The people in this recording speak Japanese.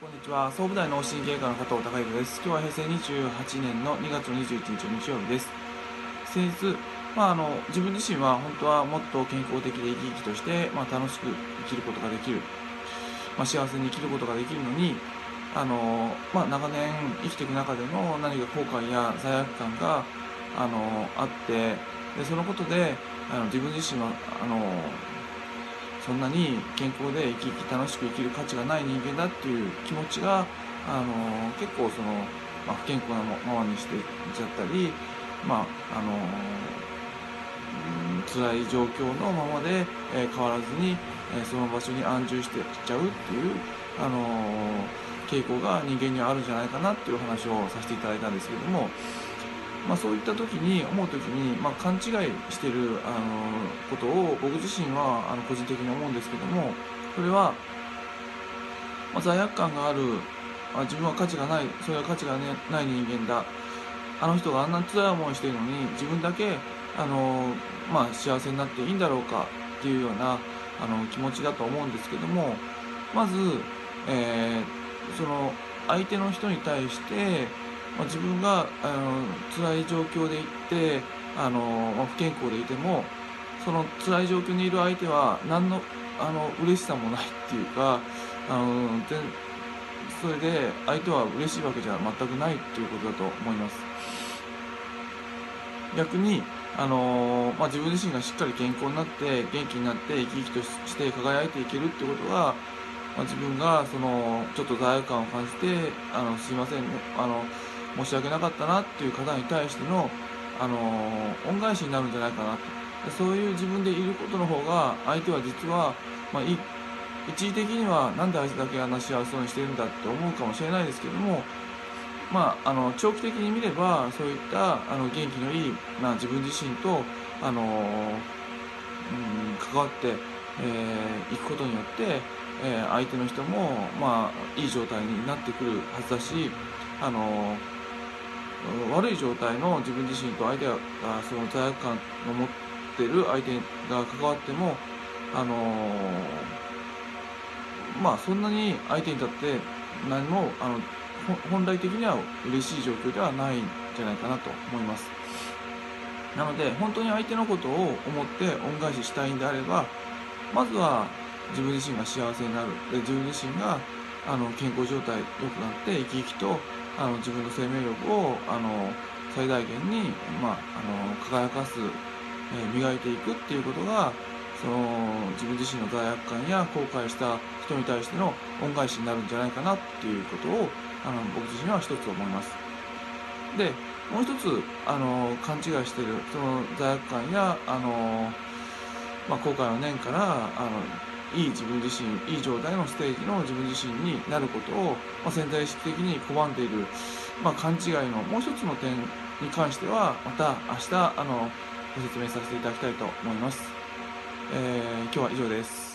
こんにちは。総武大脳神経科の加藤孝弘です。今日は平成28年の2月21日日曜日です。先日、まあ、あの自分自身は本当はもっと健康的で生き生きとして、まあ、楽しく生きることができる、まあ、幸せに生きることができるのにあの、まあ、長年生きていく中での何か後悔や罪悪感があのあってでそのことであの自分自身はあのそんなに健康で生き生き楽しく生きる価値がない人間だっていう気持ちがあの結構その、まあ、不健康なままにしていっちゃったり、まああの辛い状況のままで、えー、変わらずに、えー、その場所に安住してちゃうっていう、あの傾向が人間にはあるんじゃないかなっていう話をさせていただいたんですけれども。まあ、そういった時に思う時に、まあ、勘違いしてるあのことを僕自身はあの個人的に思うんですけどもそれは、まあ、罪悪感があるあ自分は価値がないそれは価値が、ね、ない人間だ。あの人があんな辛い思いしてるのに自分だけあの、まあ、幸せになっていいんだろうかっていうようなあの気持ちだと思うんですけどもまず、えー、その相手の人に対してまあ、自分があの辛い状況でいってあの、まあ、不健康でいてもその辛い状況にいる相手は何のあの嬉しさもないっていうかあのそれで相手は嬉しいわけじゃ全くないということだと思います。逆にあの、まあ、自分自身がしっかり健康になって元気になって生き生きとして輝いていけるってことが、まあ、自分がそのちょっと罪悪感を感じてあのすいませんあの申し訳なかったなっていう方に対しての、あの恩返しになるんじゃないかなと。そういう自分でいることの方が相手は実は、まあ、一時的にはなんであいつだけあんな幸せそうにしてるんだって思うかもしれないですけども、まあ、あの長期的に見ればそういったあの元気のいい、まあ、自分自身と、あのうん、関わってい、えー、くことによって、えー、相手の人も、まあ、いい状態になってくるはずだし、あの悪い状態の自分自身と相手がその罪悪感を持ってる相手が関わってもあのまあそんなに相手にとって何もあの本来的には嬉しい状況ではないんじゃないかなと思います。なので本当に相手のことを思って恩返ししたいんであればまずは自分自身が幸せになる。で自分自身があの健康状態良くなって生き生きとあの自分の生命力をあの最大限に、まあ、あの輝かす、えー、磨いていくっていうことがその自分自身の罪悪感や後悔した人に対しての恩返しになるんじゃないかなっていうことをあの僕自身は一つ思います。でもう一つあの勘違いしてるその罪悪感やあの、まあ、後悔の念からあのいい自分自身いい状態のステージの自分自身になることを、まあ、潜在意識的に拒んでいる、まあ、勘違いのもう一つの点に関してはまた明日あのご説明させていただきたいと思います、えー、今日は以上です。